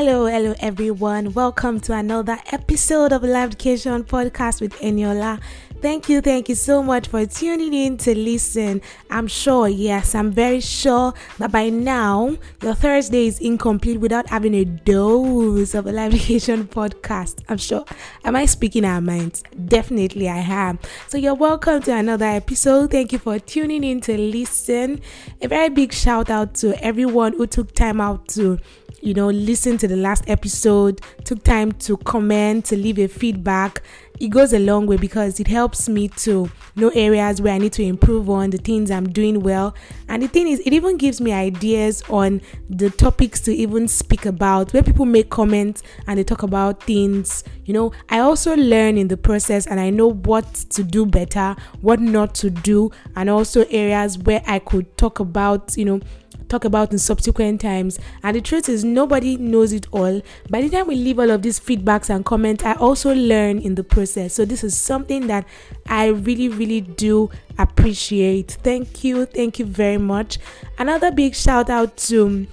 Hello, hello everyone. Welcome to another episode of Live Education Podcast with Eniola. Thank you, thank you so much for tuning in to listen. I'm sure, yes, I'm very sure that by now your Thursday is incomplete without having a dose of a live podcast. I'm sure. Am I speaking our minds? Definitely, I am. So, you're welcome to another episode. Thank you for tuning in to listen. A very big shout out to everyone who took time out to you know, listen to the last episode, took time to comment, to leave a feedback it goes a long way because it helps me to know areas where I need to improve on, the things I'm doing well. And the thing is, it even gives me ideas on the topics to even speak about, where people make comments and they talk about things. You know, I also learn in the process and I know what to do better, what not to do, and also areas where I could talk about, you know, talk about in subsequent times. And the truth is, nobody knows it all. By the time we leave all of these feedbacks and comments, I also learn in the process. So, this is something that I really, really do appreciate. Thank you. Thank you very much. Another big shout out to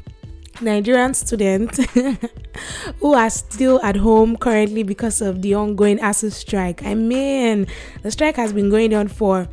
Nigerian students who are still at home currently because of the ongoing ASUU strike. I mean, the strike has been going on for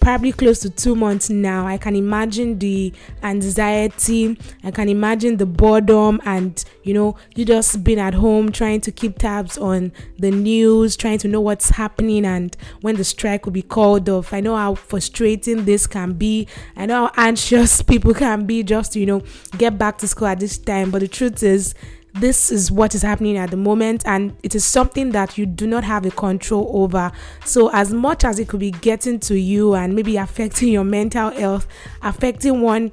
probably close to two months now. I can imagine the anxiety, I can imagine the boredom, and you know, you just been at home trying to keep tabs on the news, trying to know what's happening and when the strike will be called off. I know how frustrating this can be, I know how anxious people can be just to, you know, get back to school at this time, but the truth is, this is what is happening at the moment and it is something that you do not have a control over. So as much as it could be getting to you and maybe affecting your mental health affecting one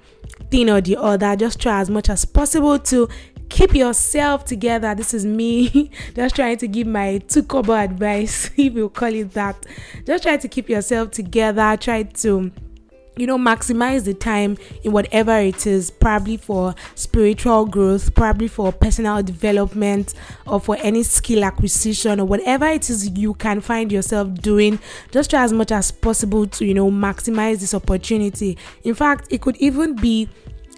thing or the other just try as much as possible to keep yourself together. This is me just trying to give my two kobo advice if you call it that. Just try to keep yourself together try to you know maximize the time in whatever it is probably for spiritual growth probably for personal development or for any skill acquisition or whatever it is you can find yourself doing just try as much as possible to you know maximize this opportunity. In fact it could even be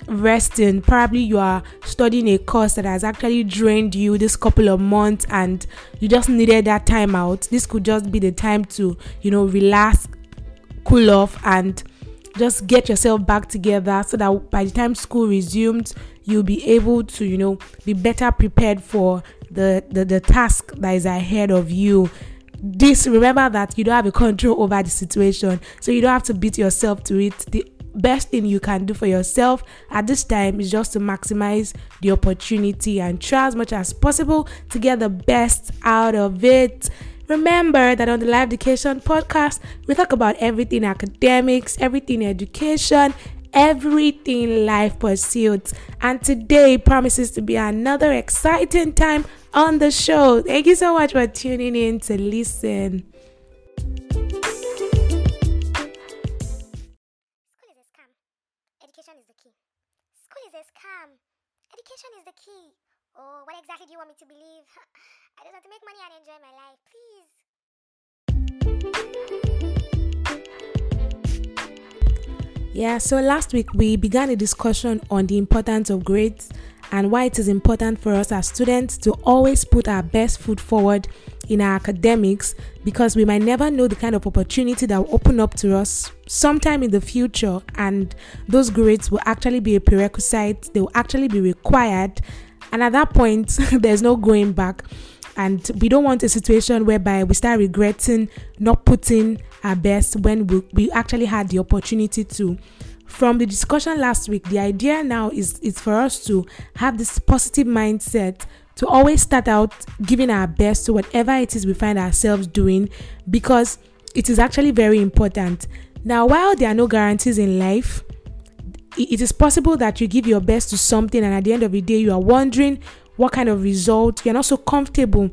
resting. Probably you are studying a course that has actually drained you this couple of months and you just needed that time out. This could just be the time to you know relax cool off and just get yourself back together so that by the time school resumes you'll be able to you know be better prepared for the the, the task that is ahead of you. This remember that you don't have a control over the situation so you don't have to beat yourself to it. The best thing you can do for yourself at this time is just to maximize the opportunity and try as much as possible to get the best out of it Remember that on the Live Education podcast, we talk about everything academics, everything education, everything life pursuits. And today promises to be another exciting time on the show. Thank you so much for tuning in to listen. Education is the key. Oh, what exactly do you want me to believe? I just to make money and enjoy my life. Please. Yeah, so last week we began a discussion on the importance of grades and why it is important for us as students to always put our best foot forward in our academics because we might never know the kind of opportunity that will open up to us sometime in the future and those grades will actually be a prerequisite they will actually be required and at that point there's no going back and we don't want a situation whereby we start regretting not putting our best when we, we actually had the opportunity to. From the discussion last week the idea now is is for us to have this positive mindset to always start out giving our best to whatever it is we find ourselves doing because it is actually very important. Now while there are no guarantees in life it is possible that you give your best to something and at the end of the day you are wondering what kind of result. You're not so comfortable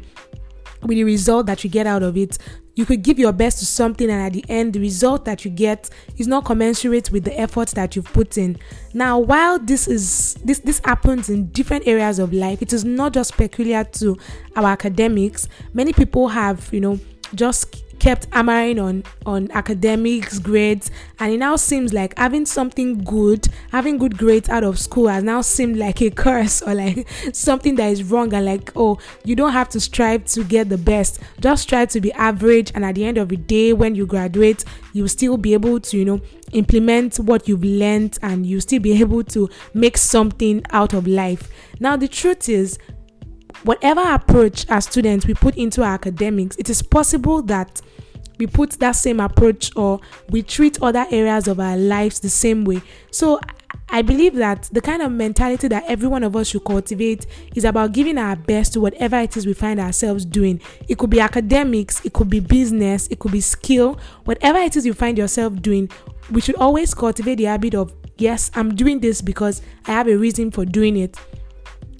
with the result that you get out of it. You could give your best to something and at the end the result that you get is not commensurate with the effort that you've put in. Now while this is this this happens in different areas of life it is not just peculiar to our academics. Many people have you know just kept hammering on on academics grades and it now seems like having something good having good grades out of school has now seemed like a curse or like something that is wrong and like oh you don't have to strive to get the best. Just try to be average and at the end of the day when you graduate you'll still be able to you know implement what you've learned and you'll still be able to make something out of life. Now the truth is whatever approach as students we put into our academics, it is possible that we put that same approach or we treat other areas of our lives the same way. So I believe that the kind of mentality that every one of us should cultivate is about giving our best to whatever it is we find ourselves doing. It could be academics, it could be business, it could be skill, whatever it is you find yourself doing. We should always cultivate the habit of, yes, I'm doing this because I have a reason for doing it.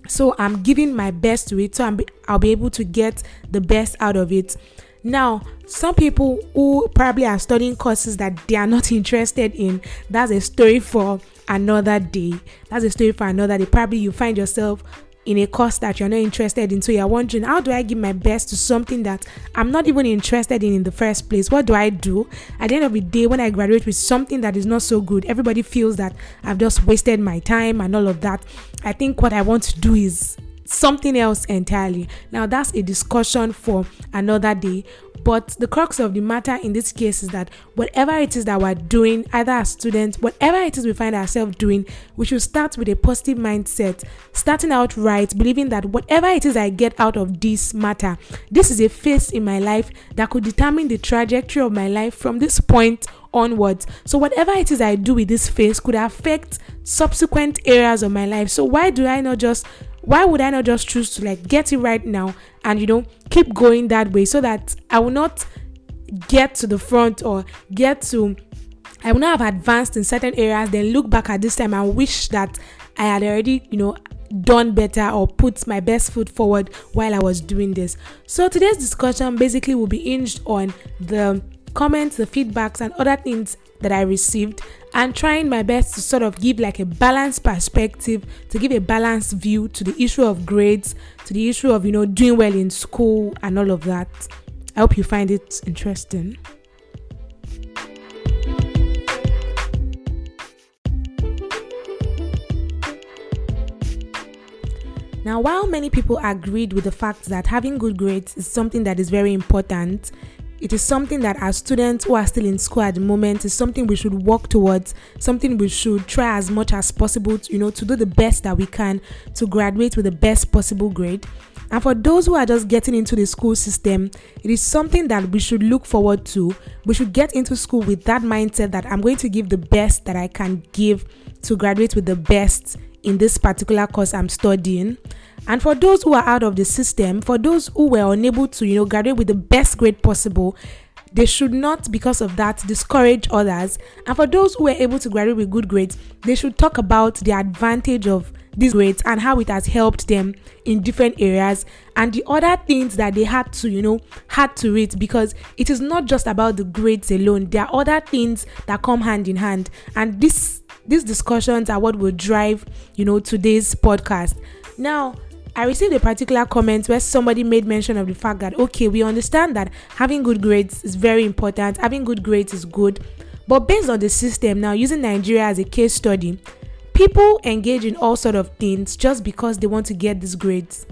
So I'm giving my best to it, so I'm, I'll be able to get the best out of it. Now, some people who probably are studying courses that they are not interested in, that's a story for another day. That's a story for another day. Probably you find yourself in a course that you're not interested in. So you're wondering, how do I give my best to something that I'm not even interested in in the first place? What do I do? At the end of the day, when I graduate with something that is not so good, everybody feels that I've just wasted my time and all of that. I think what I want to do is something else entirely. Now, that's a discussion for another day. But the crux of the matter in this case is that whatever it is that we're doing, either as students, whatever it is we find ourselves doing, we should start with a positive mindset, starting out right, believing that whatever it is I get out of this matter, this is a phase in my life that could determine the trajectory of my life from this point onwards. So, whatever it is I do with this phase could affect subsequent areas of my life. So, why do I not just why would I not just choose to like get it right now and you know keep going that way so that I will not get to the front or get to I will not have advanced in certain areas, then look back at this time and wish that I had already, you know, done better or put my best foot forward while I was doing this. So today's discussion basically will be hinged on the comments, the feedbacks, and other things that I received and trying my best to sort of give like a balanced perspective, to give a balanced view to the issue of grades, to the issue of, you know, doing well in school and all of that. I hope you find it interesting. Now, while many people agreed with the fact that having good grades is something that is very important, it is something that as students who are still in school at the moment is something we should work towards, something we should try as much as possible, to, you know, to do the best that we can to graduate with the best possible grade. And for those who are just getting into the school system, it is something that we should look forward to. We should get into school with that mindset that I'm going to give the best that I can give to graduate with the best in this particular course I'm studying. And for those who are out of the system, for those who were unable to, you know, graduate with the best grade possible, they should not, because of that, discourage others. And for those who were able to graduate with good grades, they should talk about the advantage of these grades and how it has helped them in different areas and the other things that they had to you know had to read because it is not just about the grades alone there are other things that come hand in hand and this these discussions are what will drive you know today's podcast. Now I received a particular comment where somebody made mention of the fact that okay, we understand that having good grades is very important, having good grades is good, but based on the system now, using Nigeria as a case study, people engage in all sort of things just because they want to get these grades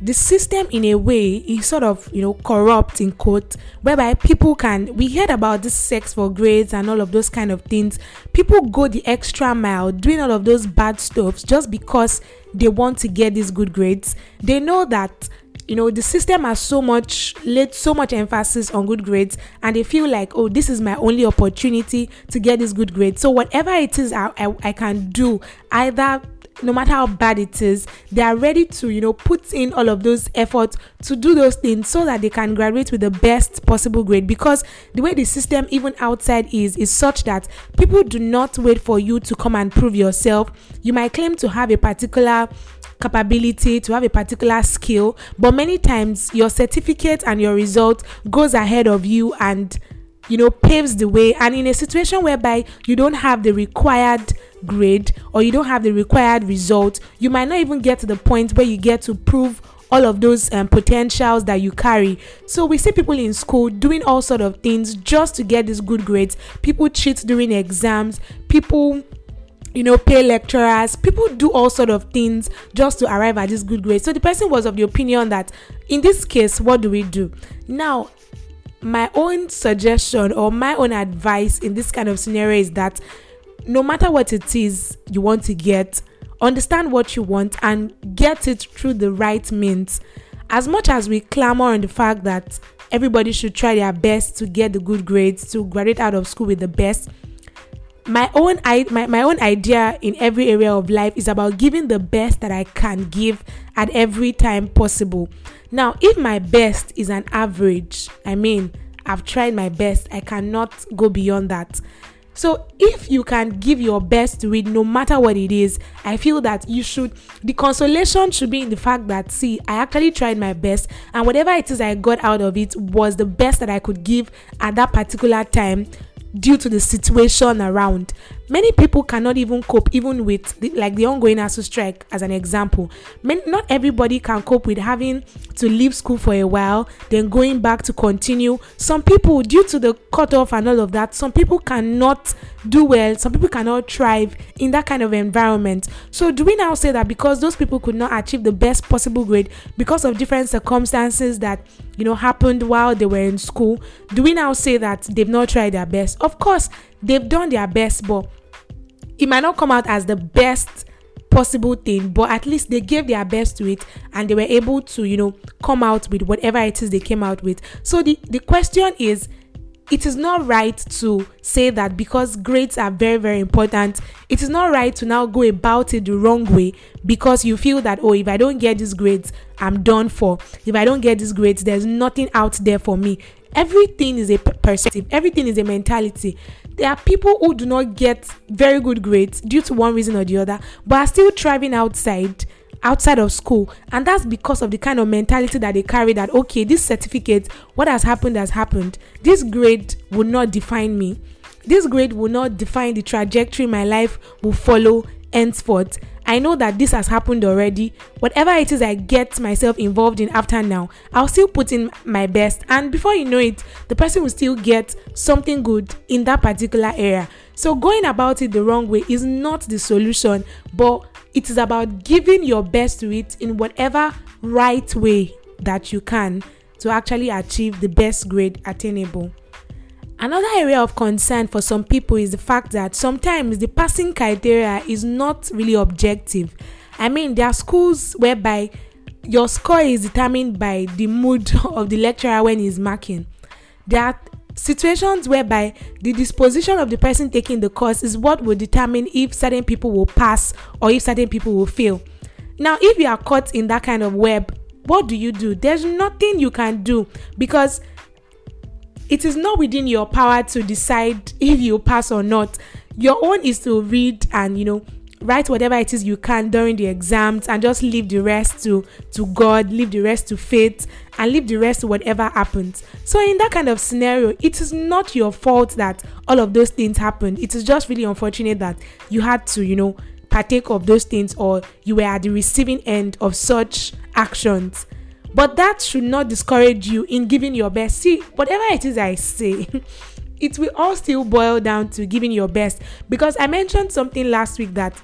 the system in a way is sort of you know corrupt in quote whereby people can we heard about this sex for grades and all of those kind of things. People go the extra mile doing all of those bad stuffs just because they want to get these good grades. They know that you know the system has so much laid so much emphasis on good grades and they feel like oh this is my only opportunity to get this good grade so whatever it is I, I, I can do either no matter how bad it is, they are ready to, you know, put in all of those efforts to do those things so that they can graduate with the best possible grade. Because the way the system, even outside, is, is such that people do not wait for you to come and prove yourself. You might claim to have a particular capability to have a particular skill but many times your certificate and your result goes ahead of you and you know paves the way and in a situation whereby you don't have the required grade or you don't have the required result, you might not even get to the point where you get to prove all of those um, potentials that you carry. So we see people in school doing all sort of things just to get these good grades. People cheat during exams. People you know pay lecturers people do all sort of things just to arrive at this good grade so the person was of the opinion that in this case what do we do now my own suggestion or my own advice in this kind of scenario is that no matter what it is you want to get understand what you want and get it through the right means. As much as we clamor on the fact that everybody should try their best to get the good grades to graduate out of school with the best my own I, my, my own idea in every area of life is about giving the best that I can give at every time possible. Now, if my best is an average, I mean, I've tried my best, I cannot go beyond that. So, if you can give your best to it, no matter what it is, I feel that you should. The consolation should be in the fact that, see, I actually tried my best, and whatever it is I got out of it was the best that I could give at that particular time due to the situation around. Many people cannot even cope, even with the, like the ongoing ASUU strike, as an example. Many, not everybody can cope with having to leave school for a while, then going back to continue. Some people, due to the cutoff and all of that, some people cannot do well. Some people cannot thrive in that kind of environment. So, do we now say that because those people could not achieve the best possible grade because of different circumstances that you know happened while they were in school, do we now say that they've not tried their best? Of course, they've done their best, but it might not come out as the best possible thing, but at least they gave their best to it and they were able to, you know, come out with whatever it is they came out with. So the, the question is it is not right to say that because grades are very very important it is not right to now go about it the wrong way because you feel that oh if i don't get these grades i'm done for if i don't get these grades there's nothing out there for me everything is a perspective. Everything is a mentality. There are people who do not get very good grades due to one reason or the other but are still thriving outside outside of school. And that's because of the kind of mentality that they carry that okay this certificate what has happened has happened. This grade will not define me. This grade will not define the trajectory my life will follow henceforth I know that this has happened already. Whatever it is I get myself involved in after now, I'll still put in my best. And before you know it, the person will still get something good in that particular area. So going about it the wrong way is not the solution, but it is about giving your best to it in whatever right way that you can to actually achieve the best grade attainable. Another area of concern for some people is the fact that sometimes the passing criteria is not really objective. I mean, there are schools whereby your score is determined by the mood of the lecturer when he's marking. There are situations whereby the disposition of the person taking the course is what will determine if certain people will pass or if certain people will fail. Now, if you are caught in that kind of web, what do you do? There's nothing you can do because it is not within your power to decide if you pass or not. Your own is to read and you know write whatever it is you can during the exams and just leave the rest to to God, leave the rest to fate and leave the rest to whatever happens. So in that kind of scenario, it is not your fault that all of those things happened. It is just really unfortunate that you had to, you know, partake of those things or you were at the receiving end of such actions. But that should not discourage you in giving your best. See, whatever it is I say, it will all still boil down to giving your best. Because I mentioned something last week that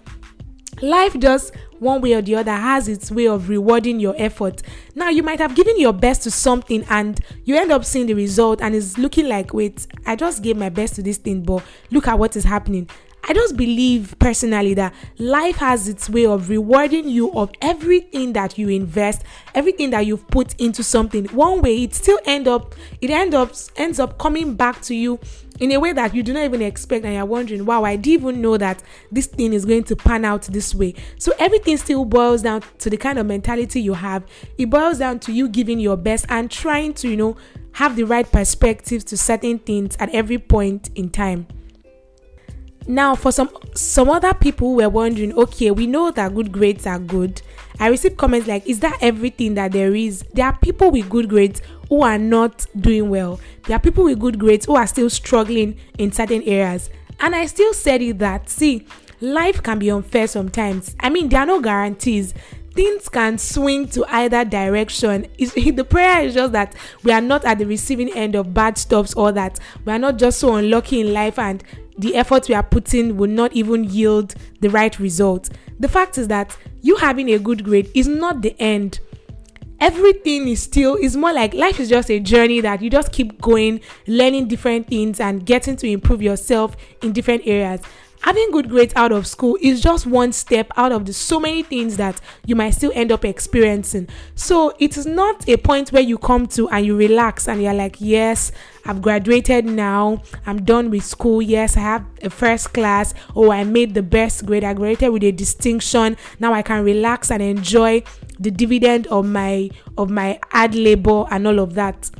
life just one way or the other has its way of rewarding your effort. Now, you might have given your best to something and you end up seeing the result and it's looking like, wait, I just gave my best to this thing, but look at what is happening. I just believe personally that life has its way of rewarding you of everything that you invest, everything that you've put into something. One way it still end up it end up ends up coming back to you in a way that you do not even expect and you're wondering, wow, I didn't even know that this thing is going to pan out this way. So everything still boils down to the kind of mentality you have. It boils down to you giving your best and trying to, you know, have the right perspectives to certain things at every point in time. Now, for some some other people were wondering, okay, we know that good grades are good. I received comments like, is that everything that there is? There are people with good grades who are not doing well. There are people with good grades who are still struggling in certain areas. And I still said it that see, life can be unfair sometimes. I mean, there are no guarantees. things can swing to either direction. It's, the prayer is just that we are not at the receiving end of bad stuffs or that we are not just so unlucky in life and the effort we are putting will not even yield the right result. The fact is that you having a good grade is not the end. Everything is still is more like life is just a journey that you just keep going, learning different things and getting to improve yourself in different areas having good grades out of school is just one step out of the so many things that you might still end up experiencing. So it is not a point where you come to and you relax and you're like, yes, I've graduated now. I'm done with school. Yes, I have a first class. Oh, I made the best grade. I graduated with a distinction. Now I can relax and enjoy the dividend of my of my hard labor and all of that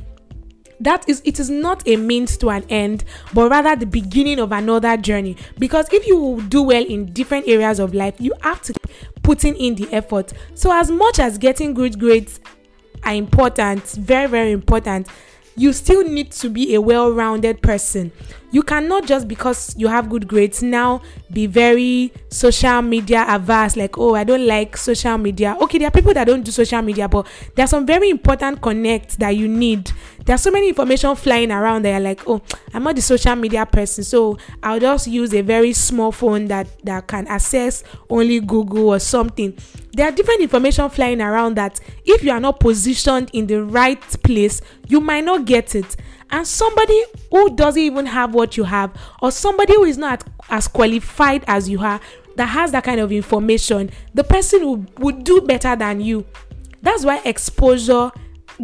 that is it is not a means to an end but rather the beginning of another journey because if you do well in different areas of life you have to keep putting in the effort so as much as getting good grades are important very very important you still need to be a well-rounded person you cannot just because you have good grades now be very social media averse like oh i don't like social media. Okay there are people that don't do social media but there are some very important connects that you need. There's so many information flying around that you're like oh i'm not the social media person. So i'll just use a very small phone that that can access only google or something. There are different information flying around that if you are not positioned in the right place you might not get it and somebody who doesn't even have what you have or somebody who is not as qualified as you are that has that kind of information the person who would do better than you. That's why exposure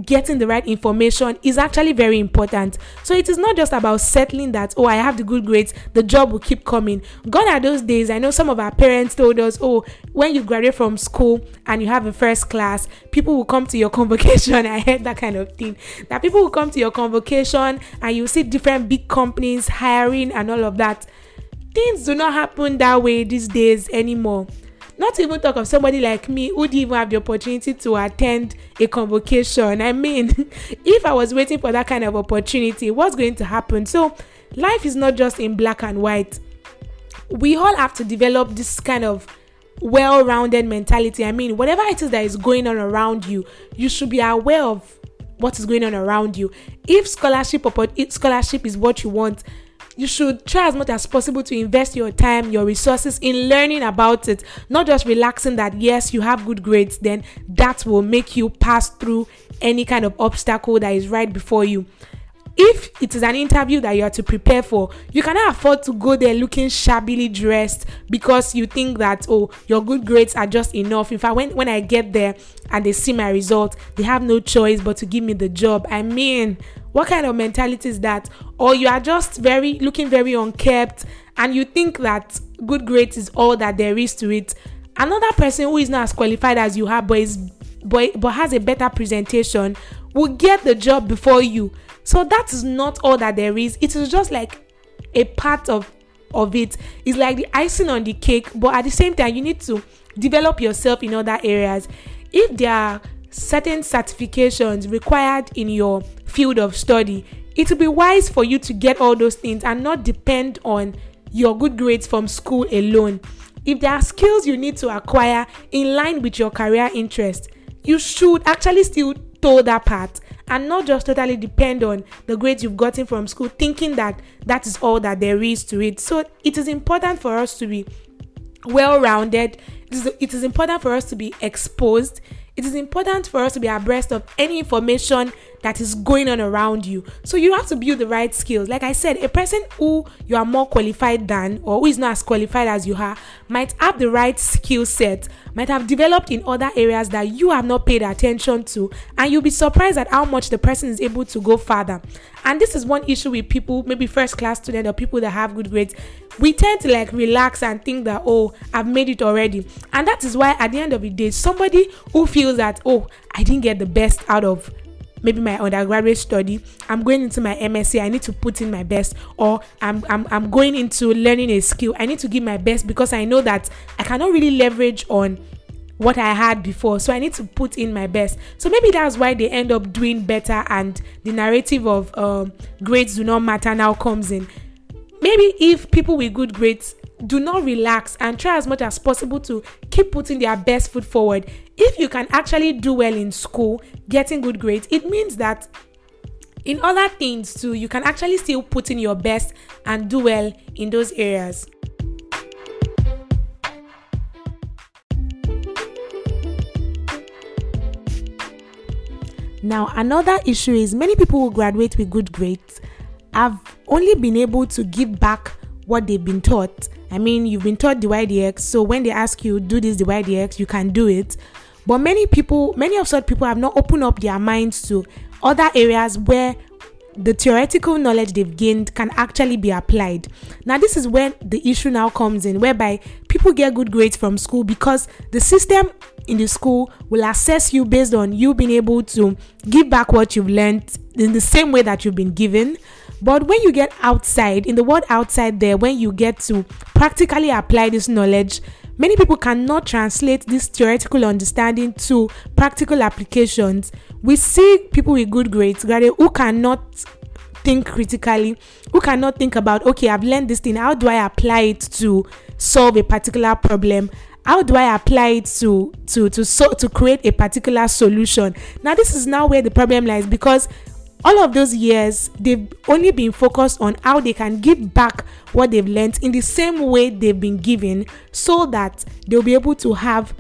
getting the right information is actually very important. So it is not just about settling that, oh, I have the good grades, the job will keep coming. Gone are those days. I know some of our parents told us, oh, when you graduate from school and you have a first class, people will come to your convocation. I heard that kind of thing. That people will come to your convocation and you see different big companies hiring and all of that. Things do not happen that way these days anymore. Not even talk of somebody like me who didn't even have the opportunity to attend a convocation. I mean, if I was waiting for that kind of opportunity, what's going to happen? So, life is not just in black and white. We all have to develop this kind of well rounded mentality. I mean, whatever it is that is going on around you, you should be aware of what is going on around you. If scholarship scholarship is what you want, you should try as much as possible to invest your time, your resources in learning about it, not just relaxing that yes, you have good grades, then that will make you pass through any kind of obstacle that is right before you. If it is an interview that you are to prepare for, you cannot afford to go there looking shabbily dressed because you think that oh your good grades are just enough. In fact, when, when I get there and they see my result, they have no choice but to give me the job. I mean, what kind of mentality is that? Or you are just very looking very unkept and you think that good grades is all that there is to it. Another person who is not as qualified as you are but is but, but has a better presentation will get the job before you. So that is not all that there is. It is just like a part of of it. It's like the icing on the cake, but at the same time you need to develop yourself in other areas. If there are certain certifications required in your field of study, it will be wise for you to get all those things and not depend on your good grades from school alone. If there are skills you need to acquire in line with your career interest, you should actually still toe that path and not just totally depend on the grades you've gotten from school, thinking that that is all that there is to it. So it is important for us to be well rounded, it is important for us to be exposed it is important for us to be abreast of any information that is going on around you. So you have to build the right skills. Like I said, a person who you are more qualified than or who is not as qualified as you are might have the right skill set, might have developed in other areas that you have not paid attention to, and you'll be surprised at how much the person is able to go further. And this is one issue with people, maybe first class students or people that have good grades. We tend to like relax and think that, oh, I've made it already. And that is why at the end of the day, somebody who feels that, oh, I didn't get the best out of maybe my undergraduate study i'm going into my msc i need to put in my best or I'm, I'm i'm going into learning a skill i need to give my best because i know that i cannot really leverage on what i had before so i need to put in my best so maybe that's why they end up doing better and the narrative of um, grades do not matter now comes in maybe if people with good grades do not relax and try as much as possible to keep putting their best foot forward. If you can actually do well in school, getting good grades, it means that in other things too, you can actually still put in your best and do well in those areas. Now, another issue is many people who graduate with good grades have only been able to give back what they've been taught. I mean, you've been taught the YDX, so when they ask you do this the YDX, you can do it. But many people, many of such people have not opened up their minds to other areas where the theoretical knowledge they've gained can actually be applied. Now, this is where the issue now comes in, whereby people get good grades from school because the system in the school will assess you based on you being able to give back what you've learned in the same way that you've been given. But when you get outside, in the world outside there, when you get to practically apply this knowledge, many people cannot translate this theoretical understanding to practical applications. We see people with good grades, who cannot think critically, who cannot think about, okay, I've learned this thing, how do I apply it to solve a particular problem? how do i apply it to to to so to create a particular solution now this is now where the problem lies because all of those years they've only been focused on how they can give back what they've learned in the same way they've been given so that they'll be able to have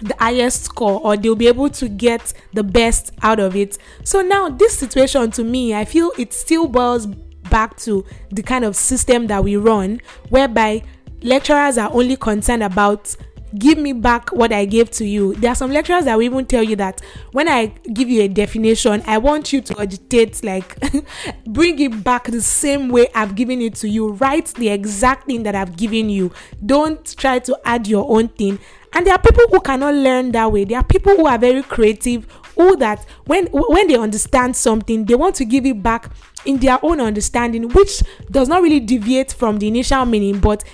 the highest score or they'll be able to get the best out of it. So now this situation to me i feel it still boils back to the kind of system that we run whereby lecturers are only concerned about give me back what I gave to you. There are some lecturers that will even tell you that when I give you a definition, I want you to agitate, like bring it back the same way I've given it to you. Write the exact thing that I've given you. Don't try to add your own thing. And there are people who cannot learn that way. There are people who are very creative, who that when when they understand something, they want to give it back in their own understanding, which does not really deviate from the initial meaning, but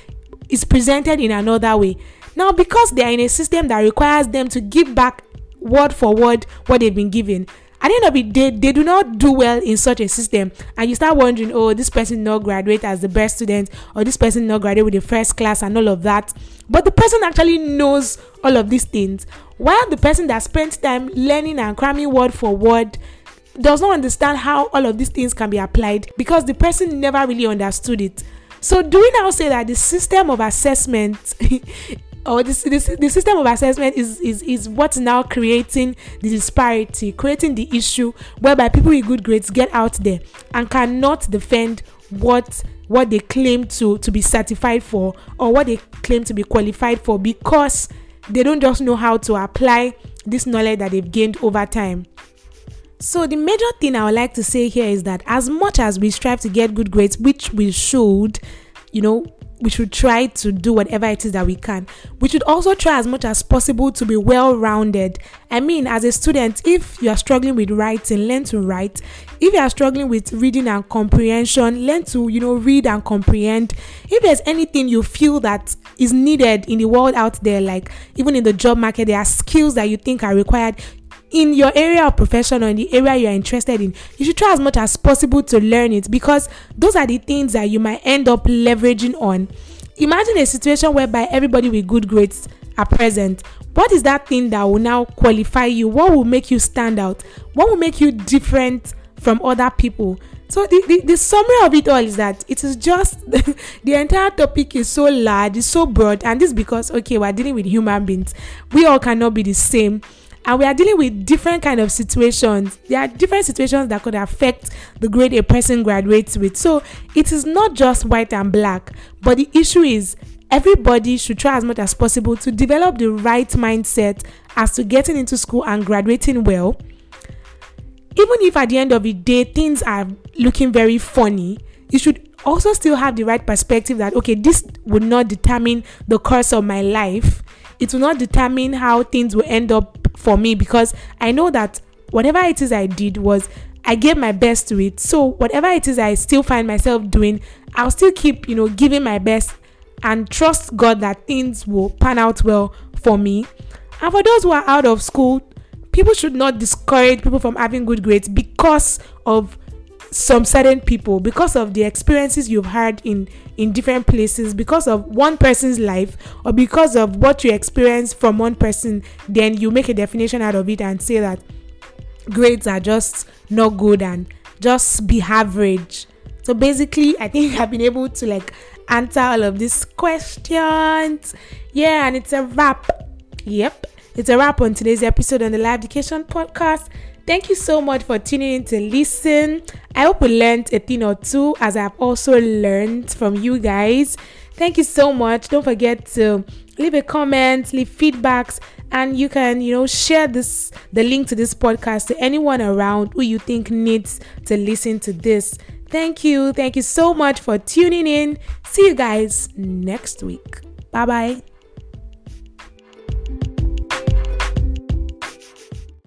is presented in another way. Now, because they are in a system that requires them to give back word for word what they've been given, at the end of the day, they do not do well in such a system. And you start wondering, oh, this person not graduate as the best student, or this person not graduate with the first class and all of that. But the person actually knows all of these things. While the person that spent time learning and cramming word for word does not understand how all of these things can be applied because the person never really understood it. So, do we now say that the system of assessment or this, this, the system of assessment is, is, is what's now creating the disparity, creating the issue whereby people with good grades get out there and cannot defend what what they claim to to be certified for or what they claim to be qualified for because they don't just know how to apply this knowledge that they've gained over time. So, the major thing I would like to say here is that as much as we strive to get good grades, which we should, you know, we should try to do whatever it is that we can. We should also try as much as possible to be well rounded. I mean, as a student, if you are struggling with writing, learn to write. If you are struggling with reading and comprehension, learn to, you know, read and comprehend. If there's anything you feel that is needed in the world out there, like even in the job market, there are skills that you think are required, in your area of profession or in the area you're interested in, you should try as much as possible to learn it because those are the things that you might end up leveraging on. Imagine a situation whereby everybody with good grades are present. What is that thing that will now qualify you? What will make you stand out? What will make you different from other people? So the, the, the summary of it all is that it is just the entire topic is so large, it's so broad, and this because okay, we're dealing with human beings. We all cannot be the same and we are dealing with different kind of situations. There are different situations that could affect the grade a person graduates with. So it is not just white and black but the issue is everybody should try as much as possible to develop the right mindset as to getting into school and graduating well. Even if at the end of the day things are looking very funny you should also still have the right perspective that okay this would not determine the course of my life. It will not determine how things will end up for me because I know that whatever it is I did was I gave my best to it. So whatever it is I still find myself doing, I'll still keep, you know, giving my best and trust God that things will pan out well for me. And for those who are out of school, people should not discourage people from having good grades because of some certain people because of the experiences you've had in in different places because of one person's life or because of what you experience from one person then you make a definition out of it and say that grades are just not good and just be average. So basically i think i've been able to like answer all of these questions. Yeah and it's a wrap. Yep. It's a wrap on today's episode on the live education podcast Thank you so much for tuning in to listen. I hope we learned a thing or two as I've also learned from you guys. Thank you so much. Don't forget to leave a comment, leave feedbacks, and you can, you know, share this the link to this podcast to anyone around who you think needs to listen to this. Thank you. Thank you so much for tuning in. See you guys next week. Bye bye.